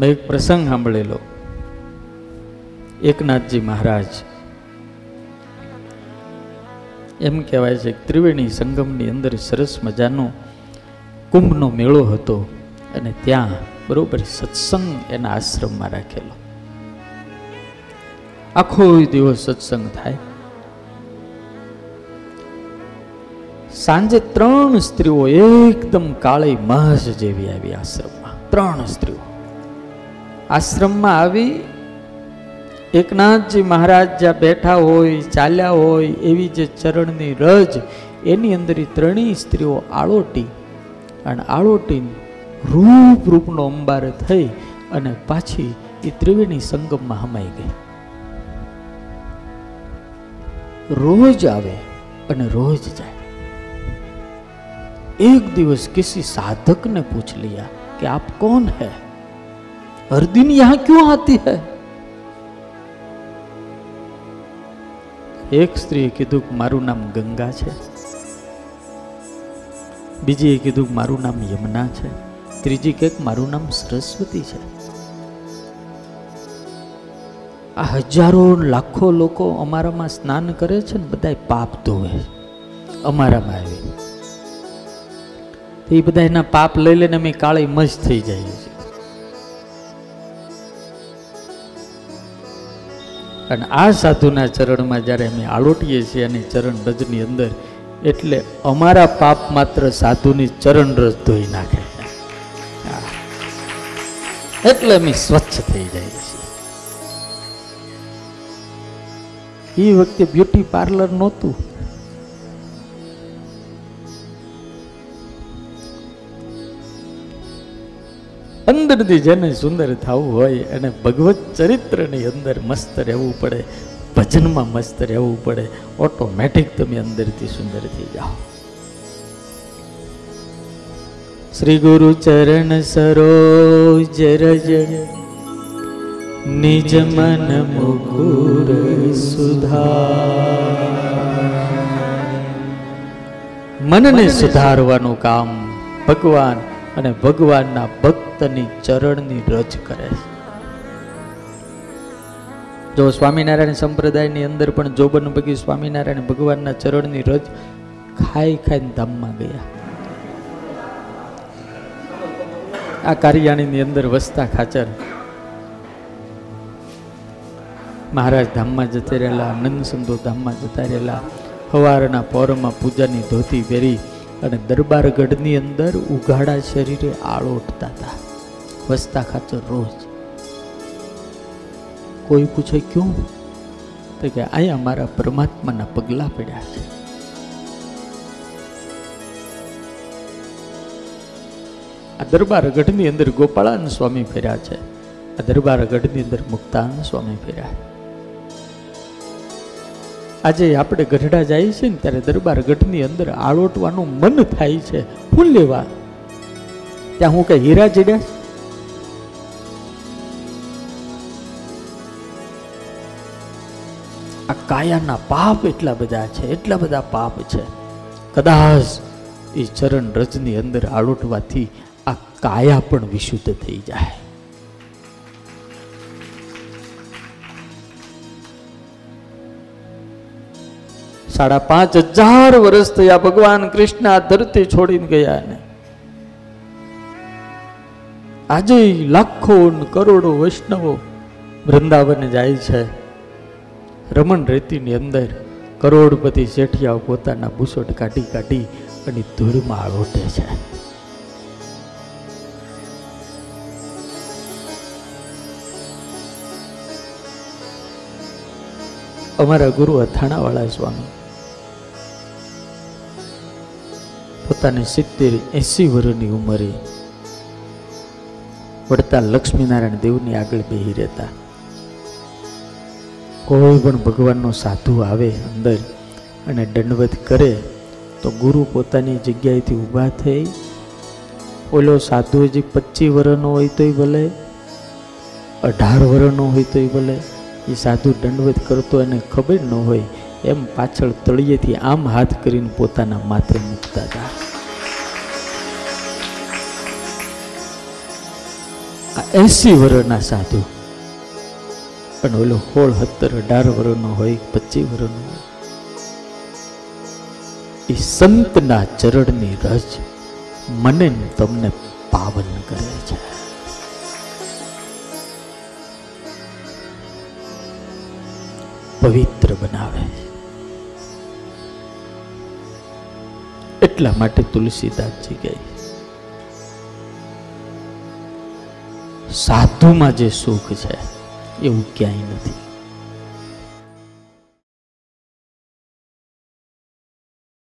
મેં એક પ્રસંગ સાંભળેલો. એકનાથજી મહારાજ. એમ કહેવાય છે ત્રિવેણી સંગમની અંદર સરસ મજાનો કુંભનો મેળો હતો અને ત્યાં બરોબર સત્સંગ એના આશ્રમમાં રાખેલો. આખો દિવસ સત્સંગ થાય. સાંજે ત્રણ સ્ત્રીઓ એકદમ કાળી મહસ જેવી આવી આશ્રમમાં. ત્રણ સ્ત્રીઓ. આશ્રમમાં આવી એકનાથજી મહારાજ જ્યાં બેઠા હોય, ચાલ્યા હોય એવી જે ચરણની રજ, એની અંદર ત્રણેય સ્ત્રીઓ આળોટી અને આળોટી રૂપ રૂપનો અંબાર થઈ અને પાછી એ ત્રિવેણી સંગમમાં હમાઈ ગઈ. રોજ આવે અને રોજ જાય. એક દિવસ કિસી સાધકને પૂછ લિયા કે આપ કોણ હૈ? हर दिन यहां क्यों आती है એક સ્ત્રીએ કીધું કે મારું નામ ગંગા છે બીજીએ કીધું કે મારું નામ યમુના છે ત્રીજી કે મારું નામ સરસ્વતી છે આ હજારો લાખો લોકો અમારામાં સ્નાન કરે છે ને બધા પાપ ધોવે અમારામાં આવી એ બધા એના પાપ લઈ લઈને અમે કાળી મજ થઈ જાય છે અને આ સાધુના ચરણમાં જ્યારે અમે આળોટીએ છીએ અને ચરણ રજની અંદર, એટલે અમારા પાપ માત્ર સાધુની ચરણ રજ ધોઈ નાખે. એટલે અમે સ્વચ્છ થઈ જાય છે એ વખતે બ્યુટી પાર્લર નહોતું. અંદરથી જેને સુંદર થવું હોય એને ભગવત ચરિત્રની અંદર મસ્ત રહેવું પડે ભજનમાં મસ્ત રહેવું પડે ઓટોમેટિક તમે અંદરથી સુંદર થઈ જાઓ. શ્રી ગુરુ ચરણ સરોજ રજ નિજ મન મુકુર સુધા મનને સુધારવાનું કામ ભગવાન અને ભગવાનના ભક્તની ચરણની રજ કરે છે. જો સ્વામિનારાયણ સંપ્રદાયની અંદર પણ જોબન બગી સ્વામિનારાયણ ભગવાનના ચરણની રજ ખાઈ ખાઈને ધામમાં ગયા. આ કારિયાણીની અંદર વસતા ખાચર મહારાજ ધામમાં જતા રહેલા આનંદ સંતો ધામમાં જતા રહેલા સવારના પોરમાં પૂજાની ધોતી પહેરી અને દરબારગઢની અંદર ઉઘાડા શરીરે આળોટતા હતા. વસતા ખાતર રોજ. કોઈ પૂછે, ક્યું? તો કે અહીંયા મારા પરમાત્માના પગલા પડ્યા છે. આ દરબારગઢની અંદર ગોપાળાન સ્વામી ફેર્યા છે. આ દરબારગઢની અંદર મુક્તાન સ્વામી ફેર્યા. છે આજે આપણે ગઢડા જઈએ છીએ ને ત્યારે દરબાર ગઢની અંદર આળોટવાનું મન થાય છે. ફૂલ લેવા ત્યાં હું કઈ હીરા જડ્યા આ કાયાના પાપ એટલા બધા છે, એટલા બધા પાપ છે. કદાચ એ ચરણ રજની અંદર આળોટવાથી આ કાયા પણ વિશુદ્ધ થઈ જાય. સાડા પાંચ હજાર વર્ષ થયા ભગવાન કૃષ્ણ આ ધરતી છોડીને ગયા ને આજે લાખો કરોડો વૈષ્ણવો વૃંદાવન જાય છે. રમણ રેતીની અંદર કરોડપતિ શેઠિયાઓ પોતાના બુસોટ કાઢી કાઢી અને ધૂળમાં આળોટે છે. અમારા ગુરુ અથાણાવાળા સ્વામી પોતાની સિત્તેર એસી વર્ષની ઉંમરે વડતા લક્ષ્મીનારાયણ દેવની આગળ બેહી રહેતા. કોઈ પણ ભગવાનનો સાધુ આવે અંદર અને દંડવત કરે, તો ગુરુ પોતાની જગ્યાએથી ઊભા થઈ, ઓલો સાધુ હજી પચીસ વર્ષનો હોય તોય ભલે, અઢાર વર્ષનો હોય તોય ભલે, એ સાધુ દંડવત કરતો એને ખબર ન હોય એમ પાછળ તળિયેથી આમ હાથ કરીને પોતાના માથે મૂકતા હતા. આ એસી વર્ષના સાધુ. પણ ઓલો હોળ સત્તર અઢાર વર્ષનો હોય પચીસ વર્ષનો હોય, એ સંતના ચરણની રજ મને તમને પાવન કરે છે. પવિત્ર બનાવે. છે એટલા માટે તુલસીદાસજી ગઈ સાધુમાં જે સુખ છે એવું ક્યાંય નથી.